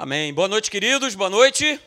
Amém. Boa noite, queridos. Boa noite.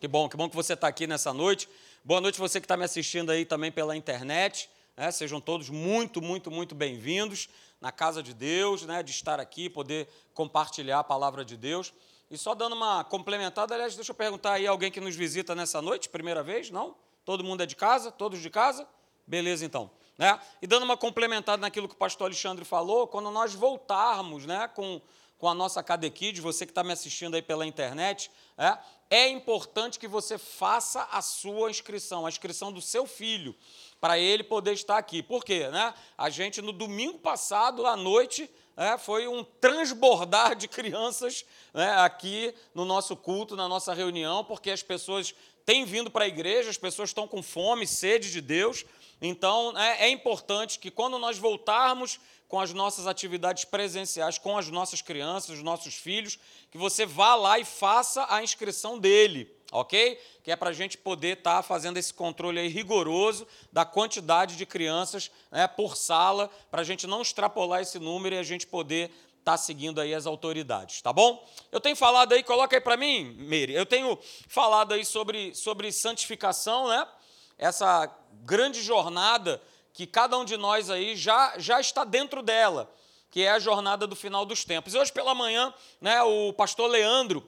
Que bom, que bom que você está aqui nessa noite. Boa noite você que está me assistindo aí também pela internet. Né? Sejam todos muito, muito, muito bem-vindos na casa de Deus, né? de estar aqui, poder compartilhar a palavra de Deus. E só dando uma complementada, aliás, deixa eu perguntar aí alguém que nos visita nessa noite, primeira vez? Não? Todo mundo é de casa? Todos de casa? Beleza, então. Né? E dando uma complementada naquilo que o pastor Alexandre falou, quando nós voltarmos né, com com a nossa Cadekid, você que está me assistindo aí pela internet, é, é importante que você faça a sua inscrição, a inscrição do seu filho, para ele poder estar aqui. Por quê? Né? A gente, no domingo passado, à noite, é, foi um transbordar de crianças né, aqui no nosso culto, na nossa reunião, porque as pessoas têm vindo para a igreja, as pessoas estão com fome, sede de Deus. Então, é, é importante que quando nós voltarmos com as nossas atividades presenciais, com as nossas crianças, os nossos filhos, que você vá lá e faça a inscrição dele, ok? Que é para a gente poder estar tá fazendo esse controle aí rigoroso da quantidade de crianças né, por sala, para a gente não extrapolar esse número e a gente poder estar tá seguindo aí as autoridades, tá bom? Eu tenho falado aí, coloca aí para mim, Meire, eu tenho falado aí sobre, sobre santificação, né? Essa grande jornada que cada um de nós aí já, já está dentro dela, que é a jornada do final dos tempos. E hoje pela manhã, né, o pastor Leandro,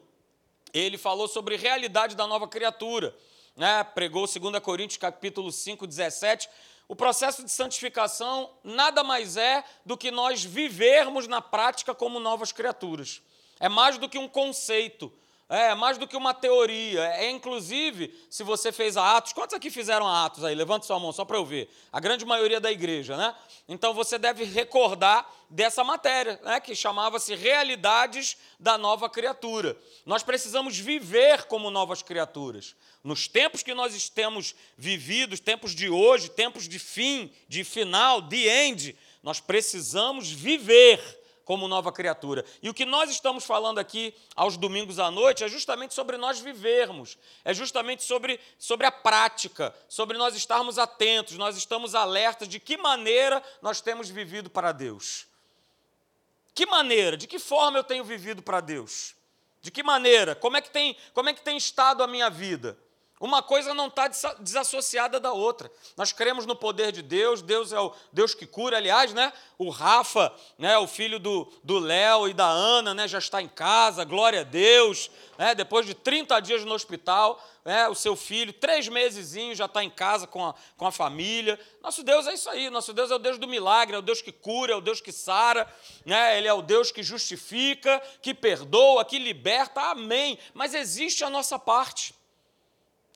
ele falou sobre realidade da nova criatura, né, pregou 2 Coríntios capítulo 5, 17, o processo de santificação nada mais é do que nós vivermos na prática como novas criaturas. É mais do que um conceito, é mais do que uma teoria. É inclusive, se você fez a Atos, quantos aqui fizeram a Atos aí? Levante sua mão só para eu ver. A grande maioria da igreja, né? Então você deve recordar dessa matéria, né? Que chamava-se Realidades da Nova Criatura. Nós precisamos viver como novas criaturas. Nos tempos que nós temos vividos, tempos de hoje, tempos de fim, de final, de end, nós precisamos viver como nova criatura. E o que nós estamos falando aqui aos domingos à noite é justamente sobre nós vivermos, é justamente sobre, sobre a prática, sobre nós estarmos atentos, nós estamos alertas de que maneira nós temos vivido para Deus. Que maneira, de que forma eu tenho vivido para Deus? De que maneira? Como é que tem, como é que tem estado a minha vida? Uma coisa não está desassociada da outra. Nós cremos no poder de Deus, Deus é o Deus que cura. Aliás, né, o Rafa, né, o filho do Léo e da Ana, né, já está em casa, glória a Deus. Né, depois de 30 dias no hospital, né, o seu filho, três meses, já está em casa com a, com a família. Nosso Deus é isso aí, nosso Deus é o Deus do milagre, é o Deus que cura, é o Deus que sara, né, Ele é o Deus que justifica, que perdoa, que liberta, amém. Mas existe a nossa parte.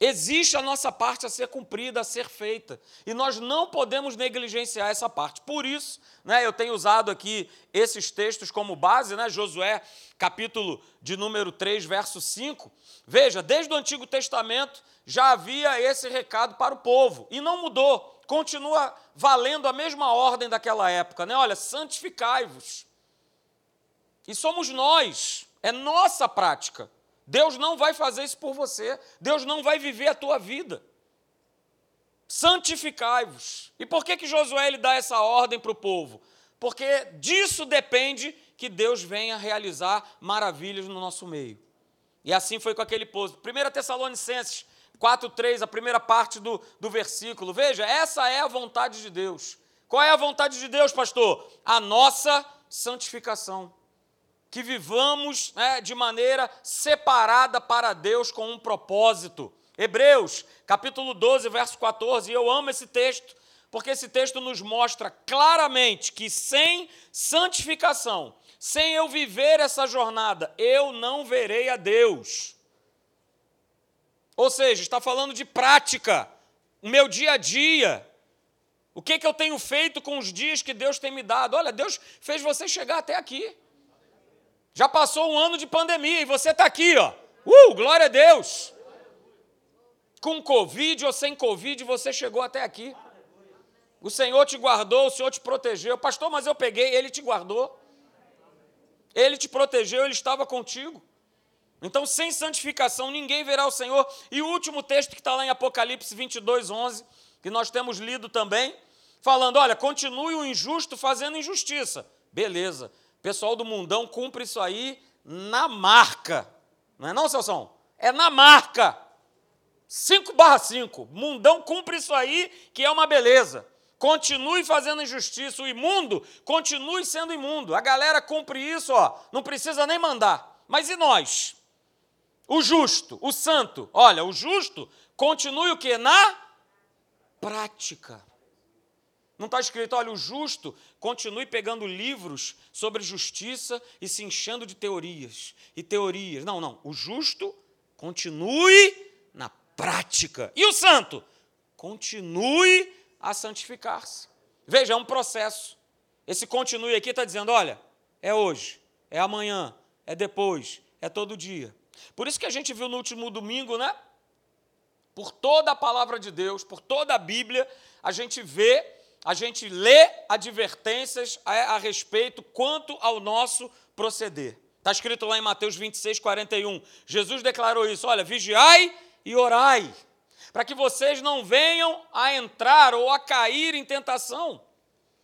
Existe a nossa parte a ser cumprida, a ser feita. E nós não podemos negligenciar essa parte. Por isso, né, eu tenho usado aqui esses textos como base, né, Josué, capítulo de número 3, verso 5. Veja, desde o Antigo Testamento já havia esse recado para o povo. E não mudou. Continua valendo a mesma ordem daquela época. Né? Olha, santificai-vos. E somos nós, é nossa prática. Deus não vai fazer isso por você. Deus não vai viver a tua vida. Santificai-vos. E por que, que Josué ele dá essa ordem para o povo? Porque disso depende que Deus venha realizar maravilhas no nosso meio. E assim foi com aquele povo. 1 Tessalonicenses 4,3, a primeira parte do, do versículo. Veja, essa é a vontade de Deus. Qual é a vontade de Deus, pastor? A nossa santificação que vivamos né, de maneira separada para Deus com um propósito. Hebreus, capítulo 12, verso 14, e eu amo esse texto, porque esse texto nos mostra claramente que sem santificação, sem eu viver essa jornada, eu não verei a Deus. Ou seja, está falando de prática, o meu dia a dia. O que, que eu tenho feito com os dias que Deus tem me dado? Olha, Deus fez você chegar até aqui. Já passou um ano de pandemia e você está aqui, ó. Uh, glória a Deus! Com Covid ou sem Covid, você chegou até aqui. O Senhor te guardou, o Senhor te protegeu. Pastor, mas eu peguei, Ele te guardou. Ele te protegeu, Ele estava contigo. Então, sem santificação, ninguém verá o Senhor. E o último texto que está lá em Apocalipse 22, 11, que nós temos lido também, falando: olha, continue o injusto fazendo injustiça. Beleza, pessoal do mundão cumpre isso aí na marca. Não é não, Celson? É na marca. 5 barra 5. Mundão cumpre isso aí, que é uma beleza. Continue fazendo injustiça. O imundo continue sendo imundo. A galera cumpre isso, ó. Não precisa nem mandar. Mas e nós? O justo, o santo. Olha, o justo continue o que? Na prática. Não está escrito, olha, o justo continue pegando livros sobre justiça e se enchendo de teorias e teorias. Não, não. O justo continue na prática. E o santo? Continue a santificar-se. Veja, é um processo. Esse continue aqui está dizendo: olha, é hoje, é amanhã, é depois, é todo dia. Por isso que a gente viu no último domingo, né? Por toda a palavra de Deus, por toda a Bíblia, a gente vê, a gente lê advertências a, a respeito quanto ao nosso proceder. Está escrito lá em Mateus 26, 41. Jesus declarou isso: olha, vigiai e orai, para que vocês não venham a entrar ou a cair em tentação.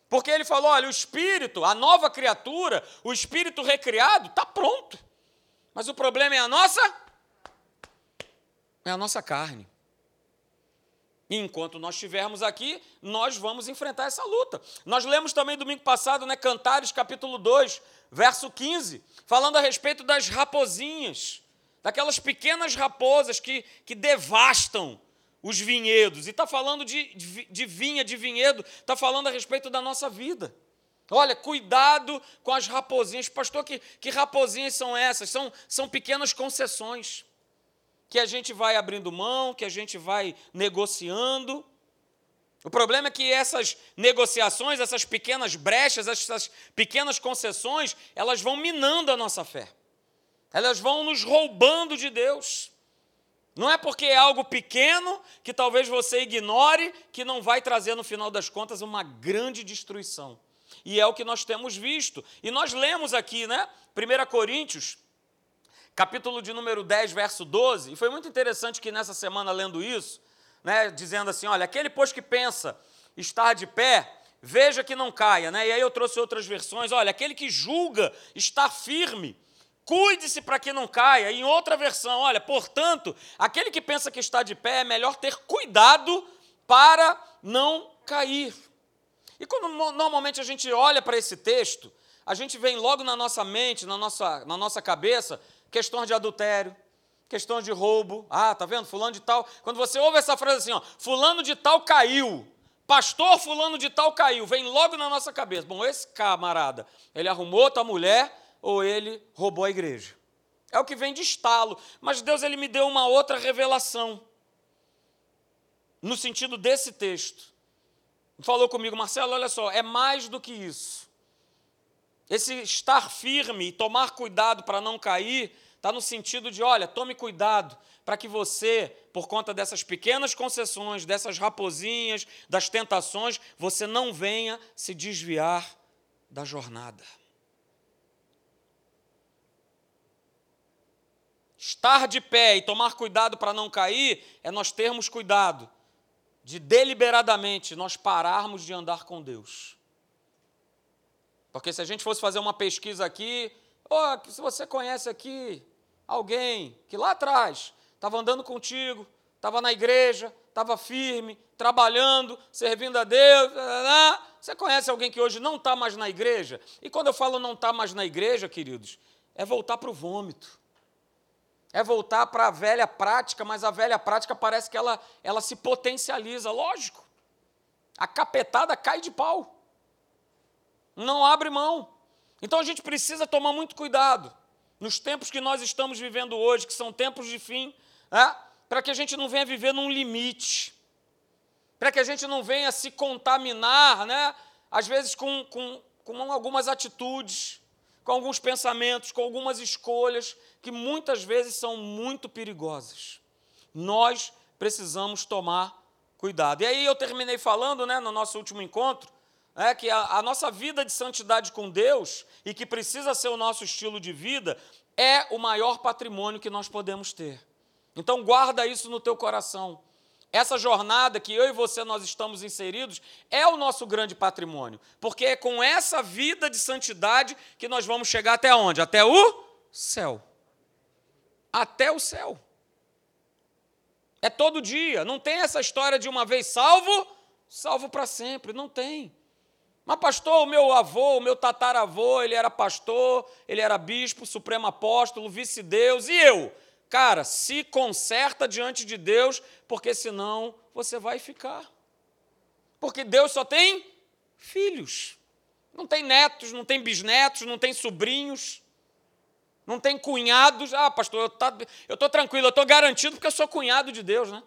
Porque ele falou: olha, o espírito, a nova criatura, o espírito recriado, está pronto. Mas o problema é a nossa. É a nossa carne. Enquanto nós estivermos aqui, nós vamos enfrentar essa luta. Nós lemos também domingo passado, né, Cantares, capítulo 2, verso 15, falando a respeito das raposinhas daquelas pequenas raposas que, que devastam os vinhedos. E está falando de, de, de vinha, de vinhedo, está falando a respeito da nossa vida. Olha, cuidado com as raposinhas. Pastor, que, que raposinhas são essas? São, são pequenas concessões que a gente vai abrindo mão, que a gente vai negociando. O problema é que essas negociações, essas pequenas brechas, essas pequenas concessões, elas vão minando a nossa fé elas vão nos roubando de Deus. Não é porque é algo pequeno que talvez você ignore que não vai trazer no final das contas uma grande destruição. E é o que nós temos visto. E nós lemos aqui, né? 1 Coríntios, capítulo de número 10, verso 12, e foi muito interessante que nessa semana lendo isso, né, dizendo assim, olha, aquele pois que pensa estar de pé, veja que não caia, né? E aí eu trouxe outras versões, olha, aquele que julga estar firme, Cuide-se para que não caia. Em outra versão, olha, portanto, aquele que pensa que está de pé é melhor ter cuidado para não cair. E quando normalmente a gente olha para esse texto, a gente vem logo na nossa mente, na nossa, na nossa cabeça, questões de adultério, questões de roubo. Ah, tá vendo? Fulano de tal. Quando você ouve essa frase assim, ó, fulano de tal caiu. Pastor fulano de tal caiu, vem logo na nossa cabeça. Bom, esse camarada, ele arrumou outra mulher, ou ele roubou a igreja. É o que vem de estalo. Mas Deus ele me deu uma outra revelação. No sentido desse texto. Falou comigo, Marcelo, olha só, é mais do que isso. Esse estar firme e tomar cuidado para não cair, está no sentido de, olha, tome cuidado para que você, por conta dessas pequenas concessões, dessas raposinhas, das tentações, você não venha se desviar da jornada. Estar de pé e tomar cuidado para não cair é nós termos cuidado de deliberadamente nós pararmos de andar com Deus. Porque se a gente fosse fazer uma pesquisa aqui, oh, se você conhece aqui alguém que lá atrás estava andando contigo, estava na igreja, estava firme, trabalhando, servindo a Deus, você conhece alguém que hoje não está mais na igreja? E quando eu falo não está mais na igreja, queridos, é voltar para o vômito é voltar para a velha prática, mas a velha prática parece que ela, ela se potencializa, lógico. A capetada cai de pau. Não abre mão. Então a gente precisa tomar muito cuidado nos tempos que nós estamos vivendo hoje, que são tempos de fim, para que a gente não venha viver num limite, para que a gente não venha se contaminar, né? às vezes com, com, com algumas atitudes, com alguns pensamentos, com algumas escolhas que muitas vezes são muito perigosas. Nós precisamos tomar cuidado. E aí eu terminei falando, né, no nosso último encontro, é que a, a nossa vida de santidade com Deus e que precisa ser o nosso estilo de vida é o maior patrimônio que nós podemos ter. Então guarda isso no teu coração. Essa jornada que eu e você nós estamos inseridos é o nosso grande patrimônio, porque é com essa vida de santidade que nós vamos chegar até onde? Até o céu. Até o céu. É todo dia. Não tem essa história de uma vez salvo, salvo para sempre. Não tem. Mas, pastor, o meu avô, o meu tataravô, ele era pastor, ele era bispo, supremo apóstolo, vice-deus, e eu? Cara, se conserta diante de Deus, porque senão você vai ficar. Porque Deus só tem filhos. Não tem netos, não tem bisnetos, não tem sobrinhos, não tem cunhados. Ah, pastor, eu tá, estou tranquilo, eu estou garantido porque eu sou cunhado de Deus, né?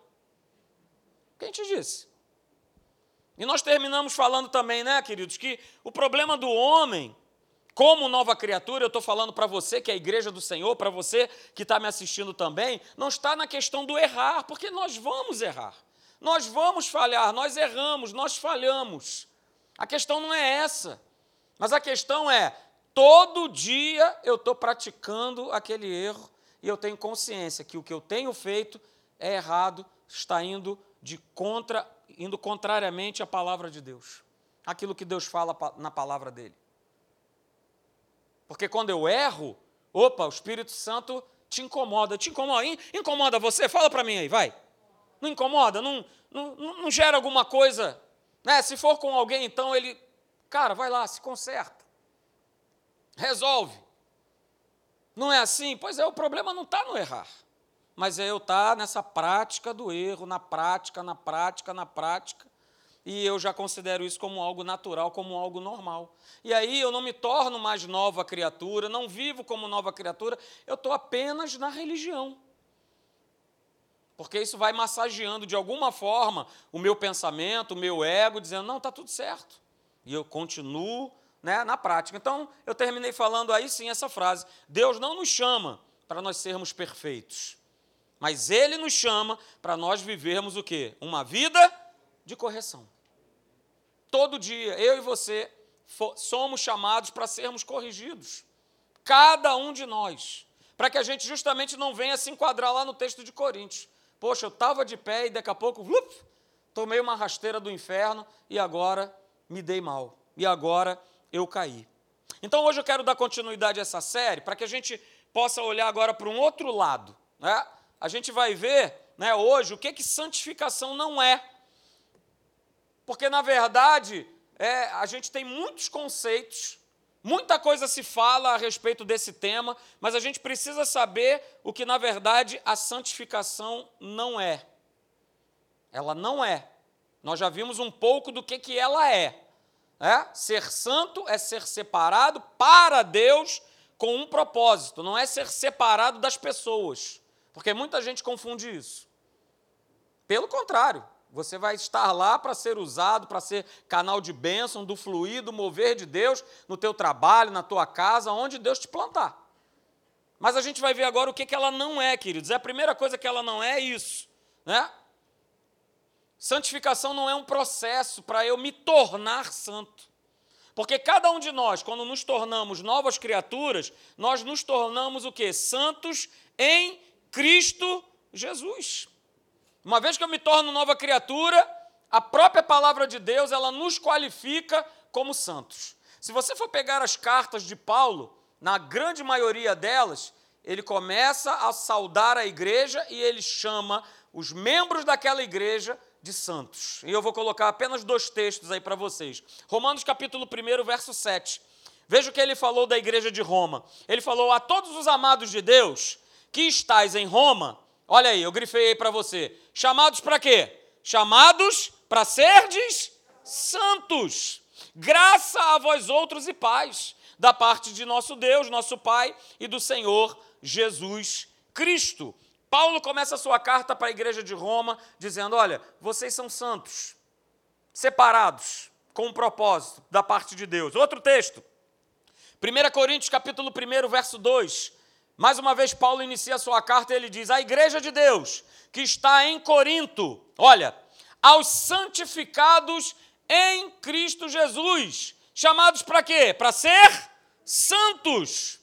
Quem te disse? E nós terminamos falando também, né, queridos, que o problema do homem, como nova criatura, eu estou falando para você que é a igreja do Senhor, para você que está me assistindo também, não está na questão do errar, porque nós vamos errar. Nós vamos falhar, nós erramos, nós falhamos. A questão não é essa. Mas a questão é: todo dia eu estou praticando aquele erro e eu tenho consciência que o que eu tenho feito é errado, está indo de contra indo contrariamente à palavra de Deus, aquilo que Deus fala na palavra dele. Porque quando eu erro, opa, o Espírito Santo te incomoda, te incomoda, incomoda você? Fala para mim aí, vai. Não incomoda? Não, não, não gera alguma coisa? Né? Se for com alguém, então ele, cara, vai lá, se conserta. Resolve. Não é assim? Pois é, o problema não está no errar mas é eu estar tá nessa prática do erro, na prática, na prática, na prática, e eu já considero isso como algo natural, como algo normal. E aí eu não me torno mais nova criatura, não vivo como nova criatura, eu estou apenas na religião. Porque isso vai massageando de alguma forma o meu pensamento, o meu ego, dizendo, não, está tudo certo. E eu continuo né, na prática. Então, eu terminei falando aí sim essa frase: Deus não nos chama para nós sermos perfeitos. Mas ele nos chama para nós vivermos o quê? Uma vida de correção. Todo dia, eu e você somos chamados para sermos corrigidos. Cada um de nós. Para que a gente justamente não venha se enquadrar lá no texto de Coríntios. Poxa, eu estava de pé e daqui a pouco, tomei uma rasteira do inferno e agora me dei mal. E agora eu caí. Então hoje eu quero dar continuidade a essa série para que a gente possa olhar agora para um outro lado. Né? A gente vai ver né, hoje o que, que santificação não é. Porque, na verdade, é, a gente tem muitos conceitos, muita coisa se fala a respeito desse tema, mas a gente precisa saber o que, na verdade, a santificação não é. Ela não é. Nós já vimos um pouco do que, que ela é. é. Ser santo é ser separado para Deus com um propósito, não é ser separado das pessoas. Porque muita gente confunde isso. Pelo contrário, você vai estar lá para ser usado, para ser canal de bênção, do fluir, do mover de Deus no teu trabalho, na tua casa, onde Deus te plantar. Mas a gente vai ver agora o que, que ela não é, queridos. É a primeira coisa que ela não é, é isso. Né? Santificação não é um processo para eu me tornar santo. Porque cada um de nós, quando nos tornamos novas criaturas, nós nos tornamos o quê? Santos em Cristo Jesus. Uma vez que eu me torno nova criatura, a própria palavra de Deus, ela nos qualifica como santos. Se você for pegar as cartas de Paulo, na grande maioria delas, ele começa a saudar a igreja e ele chama os membros daquela igreja de santos. E eu vou colocar apenas dois textos aí para vocês. Romanos capítulo 1, verso 7. Veja o que ele falou da igreja de Roma. Ele falou: A todos os amados de Deus que estáis em Roma, olha aí, eu grifei aí para você. Chamados para quê? Chamados para serdes santos. Graça a vós outros e paz, da parte de nosso Deus, nosso Pai e do Senhor Jesus Cristo. Paulo começa a sua carta para a igreja de Roma dizendo: Olha, vocês são santos, separados, com um propósito da parte de Deus. Outro texto, 1 Coríntios capítulo 1, verso 2. Mais uma vez, Paulo inicia sua carta e ele diz: A igreja de Deus que está em Corinto, olha, aos santificados em Cristo Jesus, chamados para quê? Para ser santos.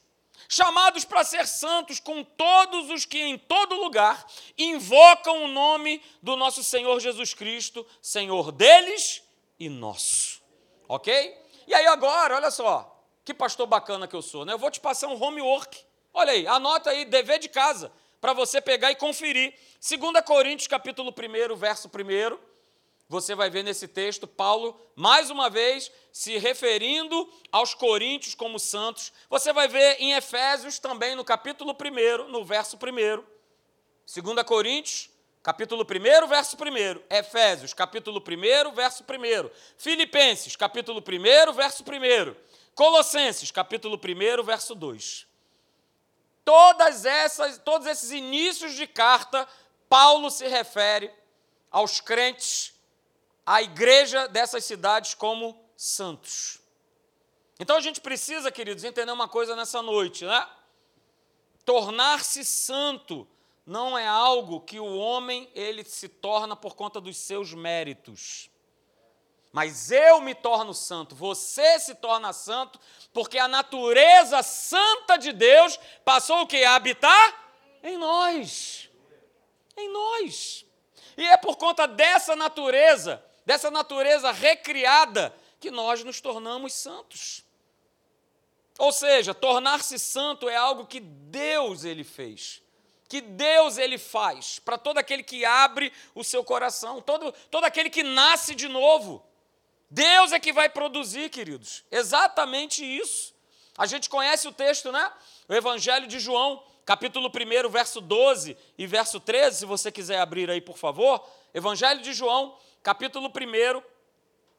Chamados para ser santos com todos os que em todo lugar invocam o nome do nosso Senhor Jesus Cristo, Senhor deles e nosso. Ok? E aí agora, olha só, que pastor bacana que eu sou, né? Eu vou te passar um homework Olha aí, anota aí, dever de casa, para você pegar e conferir. 2 Coríntios, capítulo 1, verso 1. Você vai ver nesse texto Paulo, mais uma vez, se referindo aos coríntios como santos. Você vai ver em Efésios também, no capítulo 1, no verso 1. 2 Coríntios, capítulo 1, verso 1. Efésios, capítulo 1, verso 1. Filipenses, capítulo 1, verso 1. Colossenses, capítulo 1, verso 2. Todas essas, todos esses inícios de carta, Paulo se refere aos crentes, à igreja dessas cidades como santos. Então a gente precisa, queridos, entender uma coisa nessa noite, né? Tornar-se santo não é algo que o homem ele se torna por conta dos seus méritos. Mas eu me torno santo, você se torna santo, porque a natureza santa de Deus passou o que? A habitar em nós. Em nós. E é por conta dessa natureza, dessa natureza recriada, que nós nos tornamos santos. Ou seja, tornar-se santo é algo que Deus ele fez que Deus ele faz para todo aquele que abre o seu coração, todo, todo aquele que nasce de novo. Deus é que vai produzir, queridos. Exatamente isso. A gente conhece o texto, né? O Evangelho de João, capítulo 1, verso 12 e verso 13, se você quiser abrir aí, por favor. Evangelho de João, capítulo 1,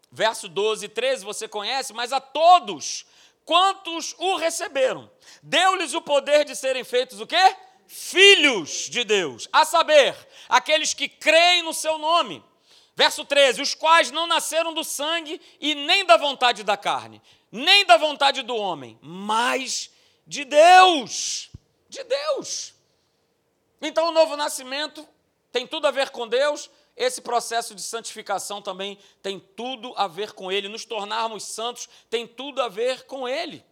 verso 12 e 13, você conhece, mas a todos quantos o receberam, deu-lhes o poder de serem feitos o quê? Filhos de Deus, a saber, aqueles que creem no seu nome Verso 13: Os quais não nasceram do sangue e nem da vontade da carne, nem da vontade do homem, mas de Deus. De Deus. Então o novo nascimento tem tudo a ver com Deus, esse processo de santificação também tem tudo a ver com Ele, nos tornarmos santos tem tudo a ver com Ele.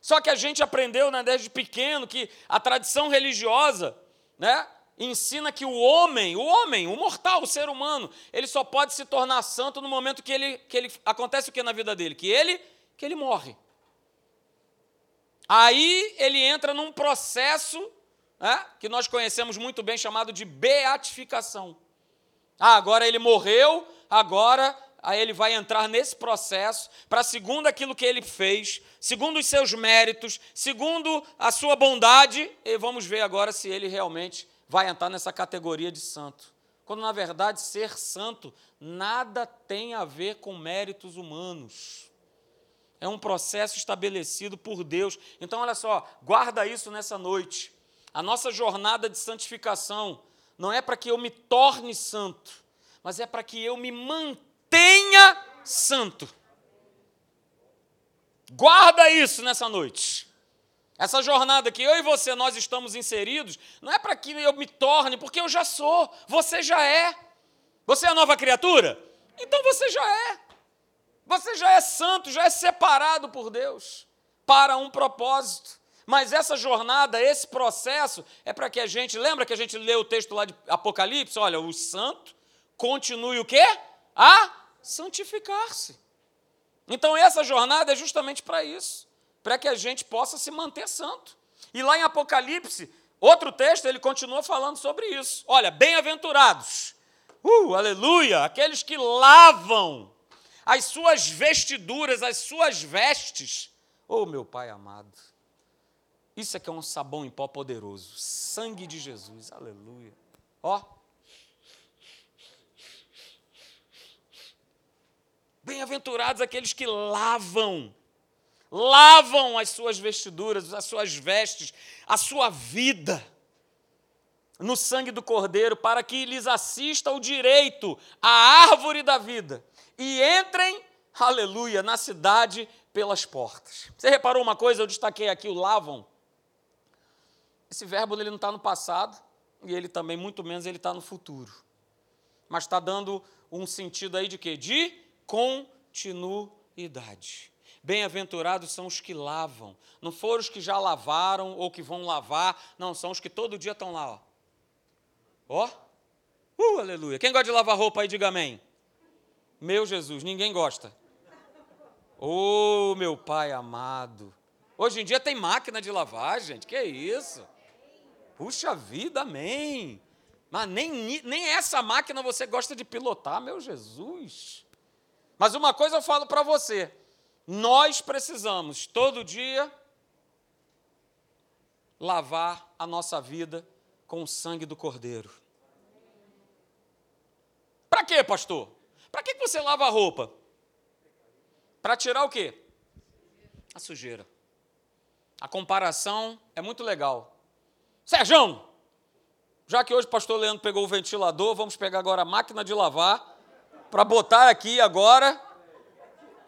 Só que a gente aprendeu né, desde pequeno que a tradição religiosa, né, ensina que o homem, o homem, o mortal, o ser humano, ele só pode se tornar santo no momento que ele, que ele acontece o que na vida dele? Que ele, que ele morre. Aí ele entra num processo né, que nós conhecemos muito bem chamado de beatificação. Ah, agora ele morreu, agora aí ele vai entrar nesse processo para segundo aquilo que ele fez, segundo os seus méritos, segundo a sua bondade, e vamos ver agora se ele realmente vai entrar nessa categoria de santo. Quando, na verdade, ser santo nada tem a ver com méritos humanos. É um processo estabelecido por Deus. Então, olha só, guarda isso nessa noite. A nossa jornada de santificação não é para que eu me torne santo, mas é para que eu me mantenha santo. Guarda isso nessa noite. Essa jornada que eu e você nós estamos inseridos, não é para que eu me torne, porque eu já sou, você já é. Você é nova criatura? Então você já é. Você já é santo, já é separado por Deus para um propósito. Mas essa jornada, esse processo, é para que a gente, lembra que a gente leu o texto lá de Apocalipse? Olha, o santo continue o quê? A santificar-se. Então essa jornada é justamente para isso para que a gente possa se manter santo. E lá em Apocalipse, outro texto, ele continua falando sobre isso. Olha, bem-aventurados, uh, aleluia, aqueles que lavam as suas vestiduras, as suas vestes. Oh, meu Pai amado, isso aqui é um sabão em pó poderoso, sangue de Jesus, aleluia. Ó. Bem-aventurados aqueles que lavam lavam as suas vestiduras, as suas vestes, a sua vida no sangue do Cordeiro, para que lhes assista o direito à árvore da vida e entrem, aleluia, na cidade pelas portas. Você reparou uma coisa? Eu destaquei aqui o lavam. Esse verbo ele não está no passado e ele também, muito menos, ele está no futuro. Mas está dando um sentido aí de quê? De continuidade. Bem-aventurados são os que lavam. Não foram os que já lavaram ou que vão lavar. Não, são os que todo dia estão lá. Ó. ó. Uh, aleluia. Quem gosta de lavar roupa aí, diga amém. Meu Jesus, ninguém gosta. Oh, meu Pai amado. Hoje em dia tem máquina de lavar, gente. Que isso? Puxa vida, amém. Mas nem, nem essa máquina você gosta de pilotar, meu Jesus. Mas uma coisa eu falo para você: nós precisamos todo dia lavar a nossa vida com o sangue do Cordeiro. Para quê, pastor? Para que você lava a roupa? Para tirar o quê? A sujeira. A comparação é muito legal. Sérgio, já que hoje o pastor Leandro pegou o ventilador, vamos pegar agora a máquina de lavar para botar aqui agora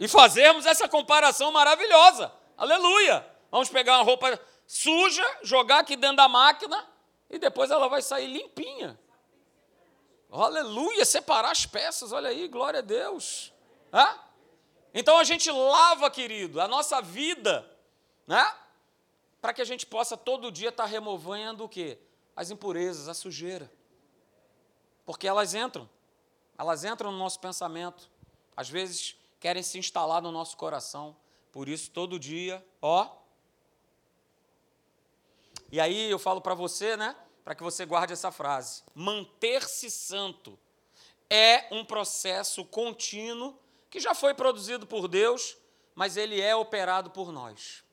e fazermos essa comparação maravilhosa. Aleluia! Vamos pegar uma roupa suja, jogar aqui dentro da máquina e depois ela vai sair limpinha. Aleluia, separar as peças, olha aí, glória a Deus. Hã? Então a gente lava, querido, a nossa vida, né? Para que a gente possa todo dia estar tá removendo o quê? As impurezas, a sujeira. Porque elas entram. Elas entram no nosso pensamento. Às vezes querem se instalar no nosso coração. Por isso, todo dia, ó. E aí eu falo para você, né? para que você guarde essa frase. Manter-se santo é um processo contínuo que já foi produzido por Deus, mas ele é operado por nós.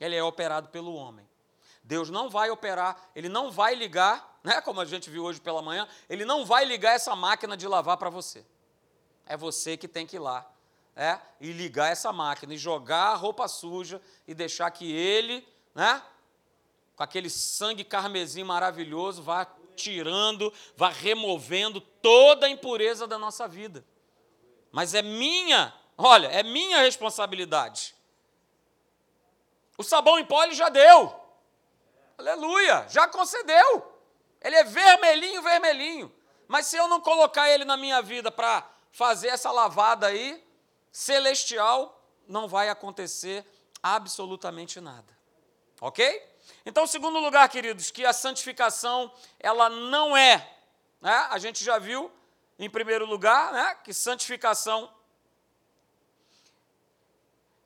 Ele é operado pelo homem. Deus não vai operar, ele não vai ligar, né, como a gente viu hoje pela manhã, ele não vai ligar essa máquina de lavar para você. É você que tem que ir lá, é, e ligar essa máquina e jogar a roupa suja e deixar que ele, né, com aquele sangue carmesim maravilhoso, vá tirando, vá removendo toda a impureza da nossa vida. Mas é minha, olha, é minha responsabilidade. O sabão em pó ele já deu. Aleluia, já concedeu. Ele é vermelhinho, vermelhinho. Mas se eu não colocar ele na minha vida para fazer essa lavada aí, celestial, não vai acontecer absolutamente nada. Ok? Então, segundo lugar, queridos, que a santificação, ela não é, né? a gente já viu, em primeiro lugar, né? que santificação,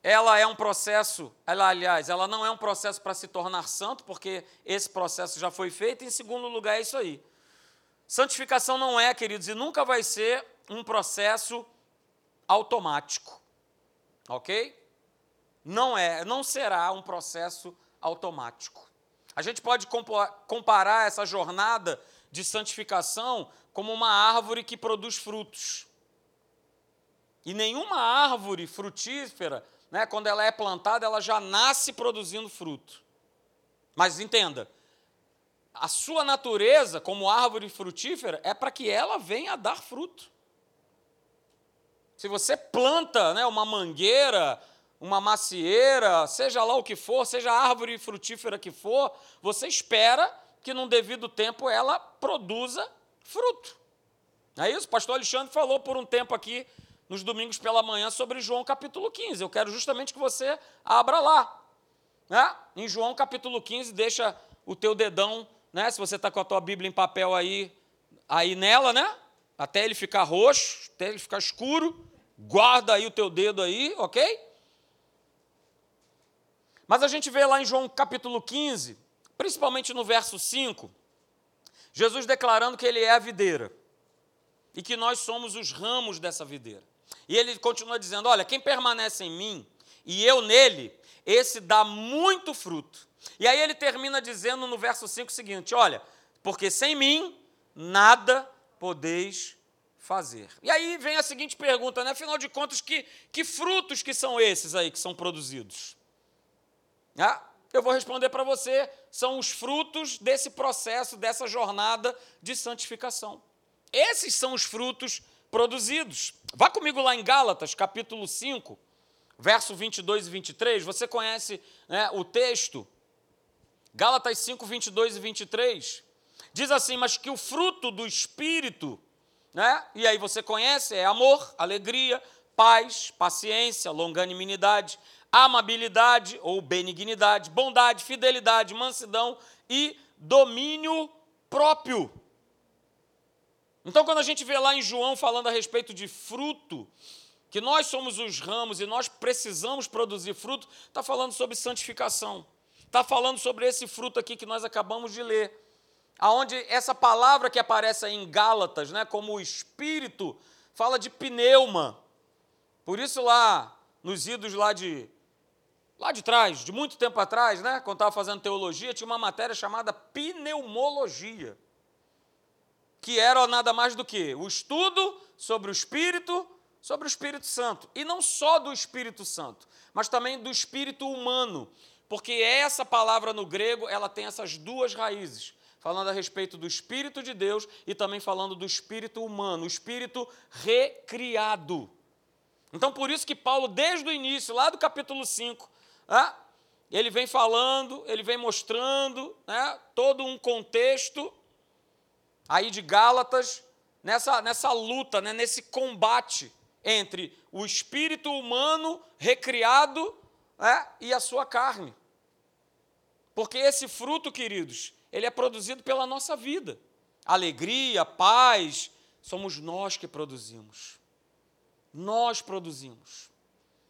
ela é um processo, ela, aliás, ela não é um processo para se tornar santo, porque esse processo já foi feito, em segundo lugar, é isso aí. Santificação não é, queridos, e nunca vai ser um processo automático, ok? Não é, não será um processo automático. A gente pode comparar essa jornada de santificação como uma árvore que produz frutos. E nenhuma árvore frutífera, né, quando ela é plantada, ela já nasce produzindo fruto. Mas entenda, a sua natureza como árvore frutífera é para que ela venha a dar fruto. Se você planta né, uma mangueira, uma macieira, seja lá o que for, seja a árvore frutífera que for, você espera que num devido tempo ela produza fruto. Não é isso? O pastor Alexandre falou por um tempo aqui, nos domingos pela manhã, sobre João capítulo 15. Eu quero justamente que você abra lá. Né? Em João capítulo 15, deixa o teu dedão, né? se você está com a tua Bíblia em papel aí, aí nela, né? Até ele ficar roxo, até ele ficar escuro, guarda aí o teu dedo aí, ok? Mas a gente vê lá em João capítulo 15, principalmente no verso 5, Jesus declarando que ele é a videira e que nós somos os ramos dessa videira. E ele continua dizendo: Olha, quem permanece em mim e eu nele, esse dá muito fruto. E aí ele termina dizendo no verso 5 o seguinte: Olha, porque sem mim nada podeis fazer. E aí vem a seguinte pergunta, né? Afinal de contas, que, que frutos que são esses aí que são produzidos? Ah, eu vou responder para você, são os frutos desse processo, dessa jornada de santificação. Esses são os frutos produzidos. Vá comigo lá em Gálatas, capítulo 5, verso 22 e 23. Você conhece né, o texto? Gálatas 5, 22 e 23. Diz assim: Mas que o fruto do Espírito, né, e aí você conhece, é amor, alegria, paz, paciência, longanimidade, amabilidade ou benignidade, bondade, fidelidade, mansidão e domínio próprio. Então, quando a gente vê lá em João falando a respeito de fruto, que nós somos os ramos e nós precisamos produzir fruto, está falando sobre santificação. Está falando sobre esse fruto aqui que nós acabamos de ler. Aonde essa palavra que aparece em Gálatas, né, como o espírito, fala de pneuma. Por isso lá nos idos lá de lá de trás, de muito tempo atrás, né, quando estava fazendo teologia, tinha uma matéria chamada pneumologia, que era nada mais do que o estudo sobre o espírito sobre o Espírito Santo. E não só do Espírito Santo, mas também do espírito humano. Porque essa palavra no grego, ela tem essas duas raízes. Falando a respeito do Espírito de Deus e também falando do espírito humano, o espírito recriado. Então, por isso que Paulo, desde o início, lá do capítulo 5, né, ele vem falando, ele vem mostrando né, todo um contexto aí de Gálatas, nessa, nessa luta, né, nesse combate entre o espírito humano recriado é, e a sua carne. Porque esse fruto, queridos, ele é produzido pela nossa vida. Alegria, paz, somos nós que produzimos. Nós produzimos.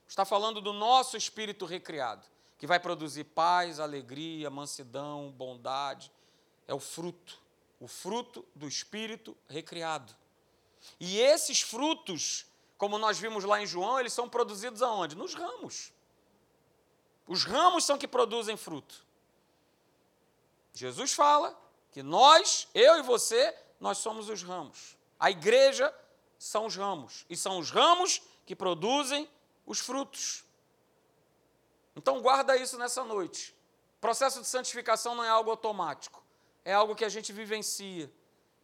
Está falando do nosso espírito recriado, que vai produzir paz, alegria, mansidão, bondade. É o fruto, o fruto do espírito recriado. E esses frutos como nós vimos lá em João, eles são produzidos aonde? Nos ramos. Os ramos são que produzem fruto. Jesus fala que nós, eu e você, nós somos os ramos. A igreja são os ramos. E são os ramos que produzem os frutos. Então guarda isso nessa noite. O processo de santificação não é algo automático. É algo que a gente vivencia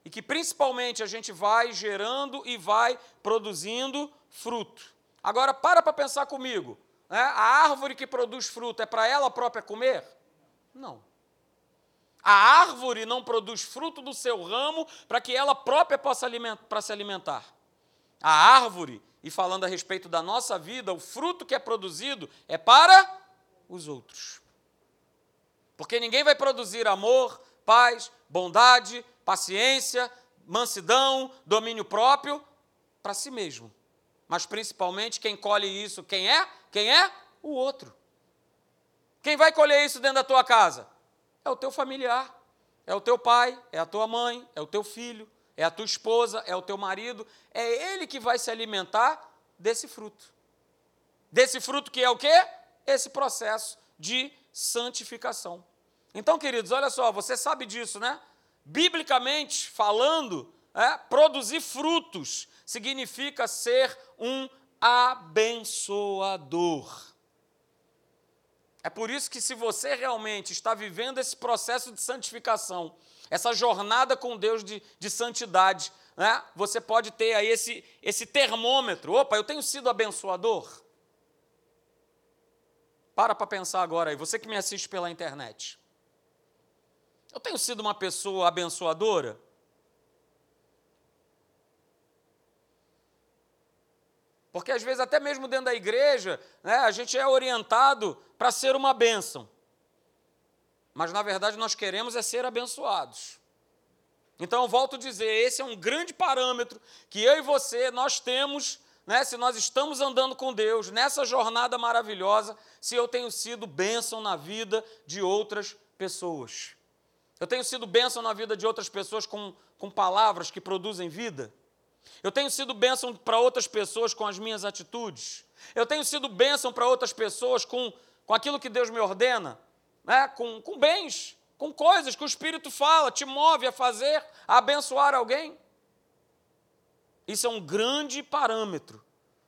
e que principalmente a gente vai gerando e vai produzindo fruto. Agora, para para pensar comigo. Né? A árvore que produz fruto é para ela própria comer? Não. A árvore não produz fruto do seu ramo para que ela própria possa alimentar, se alimentar. A árvore, e falando a respeito da nossa vida, o fruto que é produzido é para os outros. Porque ninguém vai produzir amor, paz, bondade, paciência, mansidão, domínio próprio para si mesmo. Mas principalmente quem colhe isso, quem é? Quem é? O outro. Quem vai colher isso dentro da tua casa? É o teu familiar, é o teu pai, é a tua mãe, é o teu filho, é a tua esposa, é o teu marido, é ele que vai se alimentar desse fruto. Desse fruto que é o quê? Esse processo de santificação. Então, queridos, olha só, você sabe disso, né? Biblicamente falando, é, produzir frutos significa ser um abençoador. É por isso que, se você realmente está vivendo esse processo de santificação, essa jornada com Deus de, de santidade, né, você pode ter aí esse, esse termômetro. Opa, eu tenho sido abençoador? Para para pensar agora aí, você que me assiste pela internet. Eu tenho sido uma pessoa abençoadora? Porque às vezes, até mesmo dentro da igreja, né, a gente é orientado para ser uma bênção. Mas na verdade nós queremos é ser abençoados. Então eu volto a dizer, esse é um grande parâmetro que eu e você nós temos, né, se nós estamos andando com Deus nessa jornada maravilhosa, se eu tenho sido bênção na vida de outras pessoas. Eu tenho sido bênção na vida de outras pessoas com, com palavras que produzem vida. Eu tenho sido bênção para outras pessoas com as minhas atitudes. Eu tenho sido bênção para outras pessoas com, com aquilo que Deus me ordena, né? com, com bens, com coisas que o Espírito fala, te move a fazer, a abençoar alguém. Isso é um grande parâmetro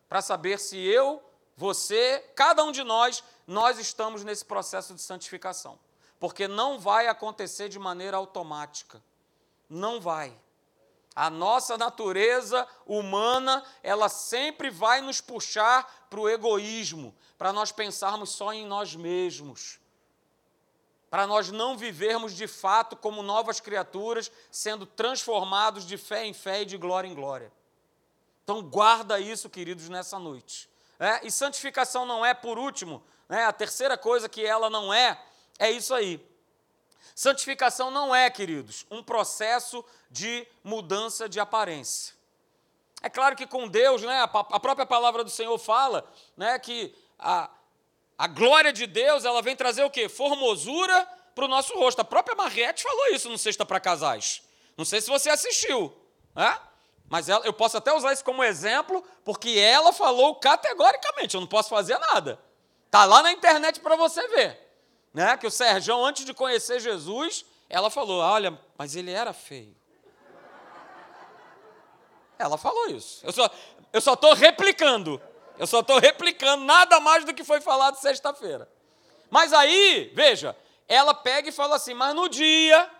para saber se eu, você, cada um de nós, nós estamos nesse processo de santificação porque não vai acontecer de maneira automática. Não vai. A nossa natureza humana, ela sempre vai nos puxar para o egoísmo, para nós pensarmos só em nós mesmos, para nós não vivermos de fato como novas criaturas, sendo transformados de fé em fé e de glória em glória. Então, guarda isso, queridos, nessa noite. É? E santificação não é, por último, né? a terceira coisa que ela não é, é isso aí. Santificação não é, queridos, um processo de mudança de aparência. É claro que com Deus, né, a própria palavra do Senhor fala né, que a, a glória de Deus ela vem trazer o quê? Formosura para o nosso rosto. A própria Marrete falou isso no Sexta para Casais. Não sei se você assistiu, né? mas ela, eu posso até usar isso como exemplo, porque ela falou categoricamente: eu não posso fazer nada. Está lá na internet para você ver. Né? Que o Serjão, antes de conhecer Jesus, ela falou: olha, mas ele era feio. Ela falou isso. Eu só eu só estou replicando. Eu só estou replicando nada mais do que foi falado sexta-feira. Mas aí, veja, ela pega e fala assim: mas no dia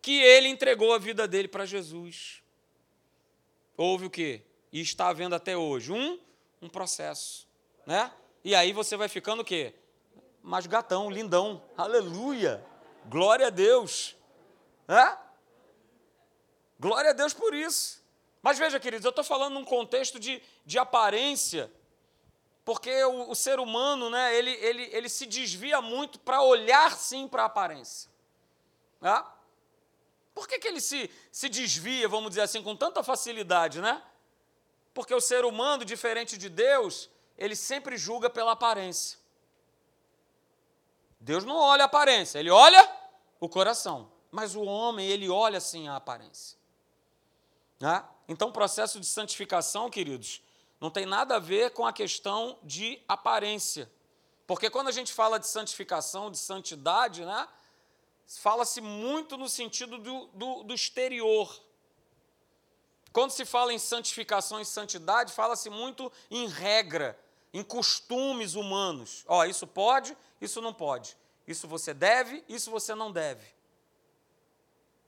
que ele entregou a vida dele para Jesus, houve o quê? E está havendo até hoje um, um processo, né? E aí você vai ficando o quê? Mais gatão, lindão. Aleluia! Glória a Deus. Né? Glória a Deus por isso. Mas veja, queridos, eu estou falando num contexto de, de aparência, porque o, o, ser humano, né, ele, ele, ele se desvia muito para olhar sim para a aparência. Né? Por que, que ele se, se desvia, vamos dizer assim, com tanta facilidade, né? Porque o ser humano, diferente de Deus, ele sempre julga pela aparência. Deus não olha a aparência, ele olha o coração. Mas o homem, ele olha sim a aparência. Né? Então, o processo de santificação, queridos, não tem nada a ver com a questão de aparência. Porque quando a gente fala de santificação, de santidade, né, fala-se muito no sentido do, do, do, exterior. Quando se fala em santificação e santidade, fala-se muito em regra, em costumes humanos. Ó, isso pode, isso não pode. Isso você deve, isso você não deve.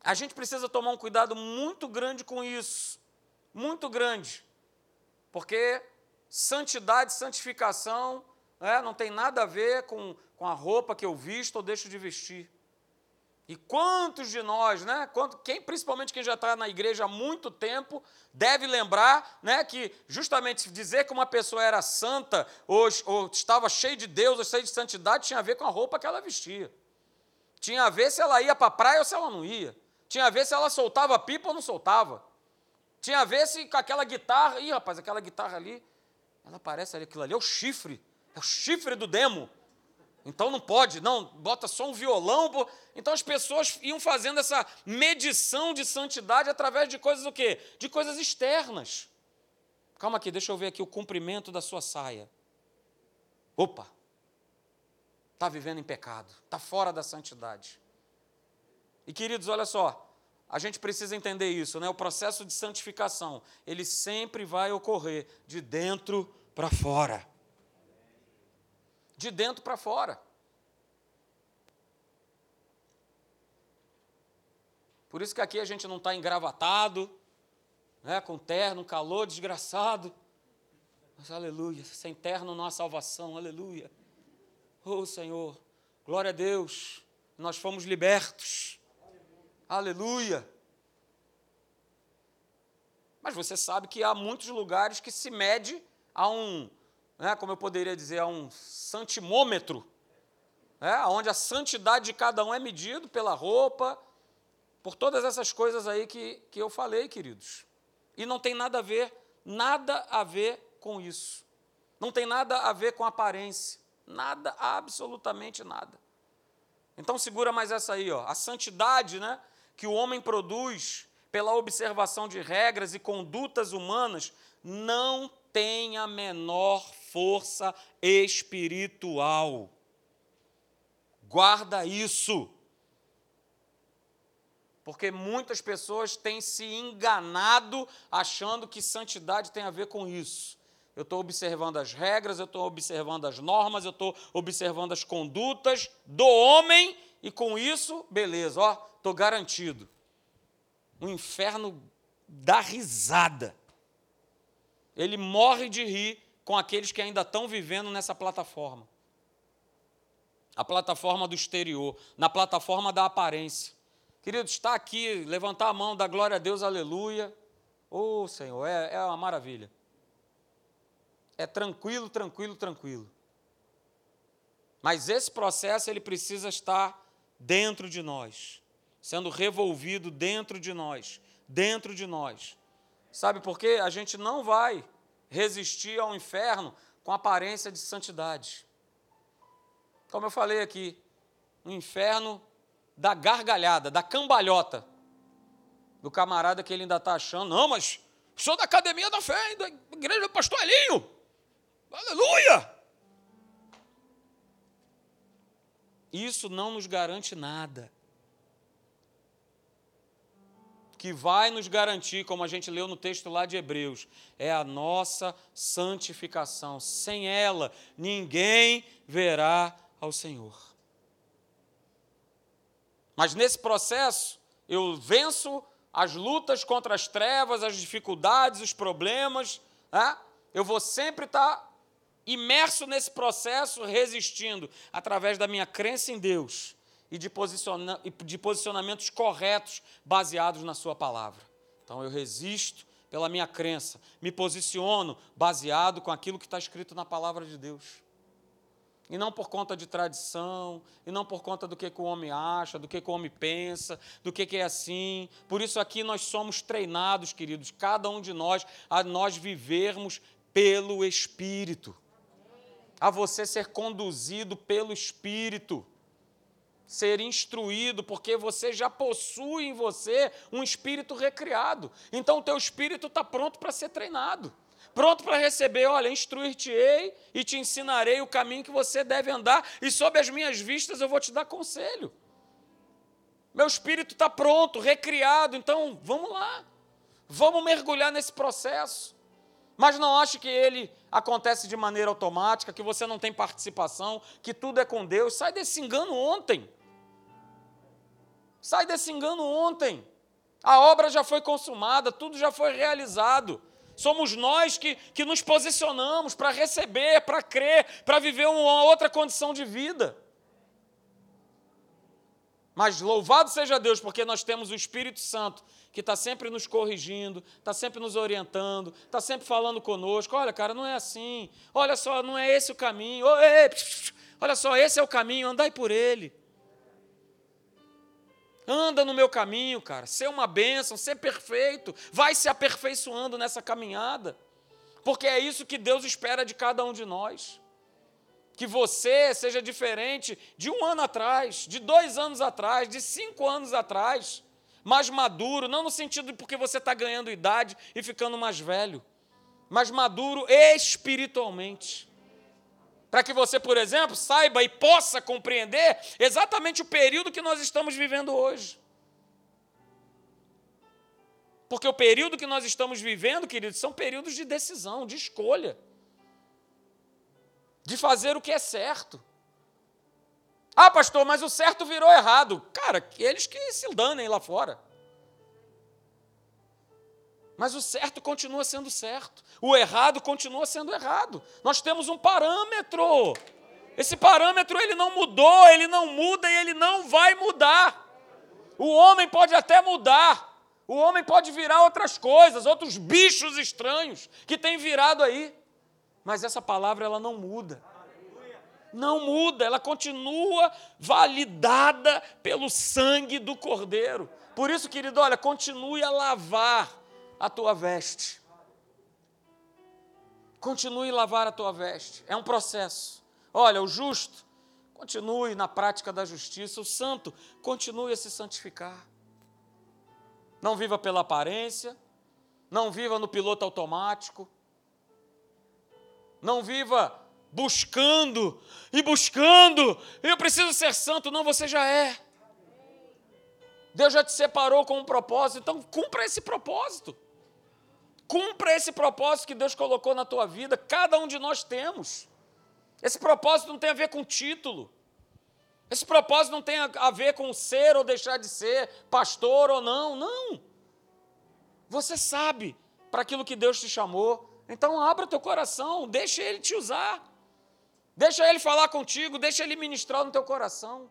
A gente precisa tomar um cuidado muito grande com isso muito grande, porque santidade, santificação, né, não tem nada a ver com, com a roupa que eu visto ou deixo de vestir. E quantos de nós, né, quanto, quem, principalmente quem já está na igreja há muito tempo, deve lembrar né, que justamente dizer que uma pessoa era santa ou, ou estava cheia de Deus ou cheia de santidade tinha a ver com a roupa que ela vestia. Tinha a ver se ela ia para a praia ou se ela não ia. Tinha a ver se ela soltava pipa ou não soltava. Tinha a ver se com aquela guitarra. Ih, rapaz, aquela guitarra ali, ela parece ali, aquilo ali é o chifre. É o chifre do demo. Então não pode, não, bota só um violão. Então as pessoas iam fazendo essa medição de santidade através de coisas o quê? De coisas externas. Calma aqui, deixa eu ver aqui o comprimento da sua saia. Opa! Está vivendo em pecado, está fora da santidade. E queridos, olha só, a gente precisa entender isso, né? O processo de santificação, ele sempre vai ocorrer de dentro para fora. De dentro para fora. Por isso que aqui a gente não está engravatado, né, com terno, calor desgraçado. Mas aleluia, sem terno não há salvação, aleluia. Oh Senhor, glória a Deus, nós fomos libertos. Aleluia. Mas você sabe que há muitos lugares que se mede a um, né, como eu poderia dizer, a um santimômetro, né, onde a santidade de cada um é medido pela roupa, por todas essas coisas aí que, que eu falei, queridos. E não tem nada a ver, nada a ver com isso. Não tem nada a ver com aparência. Nada, absolutamente nada. Então segura mais essa aí, ó. A santidade, né? que o homem produz pela observação de regras e condutas humanas não tem a menor força espiritual. Guarda isso. Porque muitas pessoas têm se enganado achando que santidade tem a ver com isso. Eu estou observando as regras, eu estou observando as normas, eu estou observando as condutas do homem e com isso, beleza, ó, estou garantido. O inferno dá risada. Ele morre de rir com aqueles que ainda estão vivendo nessa plataforma. A plataforma do exterior, na plataforma da aparência. Querido, está aqui, levantar a mão, dar glória a Deus, aleluia. Ô oh, Senhor, é, é uma maravilha. É tranquilo, tranquilo, tranquilo. Mas esse processo ele precisa estar dentro de nós, sendo revolvido dentro de nós, dentro de nós. Sabe por quê? A gente não vai resistir ao inferno com aparência de santidade. Como eu falei aqui, o inferno da gargalhada, da cambalhota, do camarada que ele ainda está achando, não, mas sou da academia da fé, da igreja do pastor Elinho, aleluia! Isso não nos garante nada. Que vai nos garantir, como a gente leu no texto lá de Hebreus, é a nossa santificação. Sem ela, ninguém verá ao Senhor. Mas nesse processo, eu venço as lutas contra as trevas, as dificuldades, os problemas. Né? Eu vou sempre estar imerso nesse processo, resistindo, através da minha crença em Deus e de, posiciona de posicionamentos corretos baseados na Sua palavra. Então eu resisto pela minha crença, me posiciono baseado com aquilo que está escrito na palavra de Deus. E não por conta de tradição, e não por conta do que, que o homem acha, do que, que o homem pensa, do que, que é assim. Por isso aqui nós somos treinados, queridos, cada um de nós, a nós vivermos pelo Espírito. A você ser conduzido pelo Espírito ser instruído, porque você já possui em você um espírito recriado. Então o teu espírito está pronto para ser treinado, pronto para receber, olha, instruir-te-ei e te ensinarei o caminho que você deve andar, e sob as minhas vistas eu vou te dar conselho. Meu espírito está pronto, recriado, então vamos lá, vamos mergulhar nesse processo. Mas não ache que ele acontece de maneira automática, que você não tem participação, que tudo é com Deus. Sai desse engano ontem. Sai desse engano ontem. A obra já foi consumada, tudo já foi realizado. Somos nós que, que nos posicionamos para receber, para crer, para viver uma outra condição de vida. Mas louvado seja Deus, porque nós temos o Espírito Santo que está sempre nos corrigindo, está sempre nos orientando, está sempre falando conosco. Olha, cara, não é assim. Olha só, não é esse o caminho. Olha só, esse é o caminho, andai por ele. Anda no meu caminho, cara. Ser uma bênção, ser perfeito. Vai se aperfeiçoando nessa caminhada. Porque é isso que Deus espera de cada um de nós. Que você seja diferente de um ano atrás, de dois anos atrás, de cinco anos atrás. Mais maduro, não no sentido de porque você está ganhando idade e ficando mais velho, mas maduro espiritualmente para que você, por exemplo, saiba e possa compreender exatamente o período que nós estamos vivendo hoje. Porque o período que nós estamos vivendo, queridos, são períodos de decisão, de escolha, de fazer o que é certo. Ah, pastor, mas o certo virou errado. Cara, eles que se danem lá fora. Mas o certo continua sendo certo, o errado continua sendo errado. Nós temos um parâmetro. Esse parâmetro ele não mudou, ele não muda e ele não vai mudar. O homem pode até mudar. O homem pode virar outras coisas, outros bichos estranhos que tem virado aí. Mas essa palavra ela não muda. Não muda, ela continua validada pelo sangue do Cordeiro. Por isso, querido, olha, continue a lavar a tua veste. Continue a lavar a tua veste. É um processo. Olha, o justo continue na prática da justiça, o santo continue a se santificar. Não viva pela aparência, não viva no piloto automático, não viva buscando e buscando, eu preciso ser santo, não, você já é. Deus já te separou com um propósito, então cumpra esse propósito. Cumpra esse propósito que Deus colocou na tua vida, cada um de nós temos. Esse propósito não tem a ver com título. Esse propósito não tem a ver com ser ou deixar de ser, pastor ou não, não. Você sabe para aquilo que Deus te chamou. Então abra teu coração, deixa ele te usar. Deixa ele falar contigo, deixa ele ministrar no teu coração.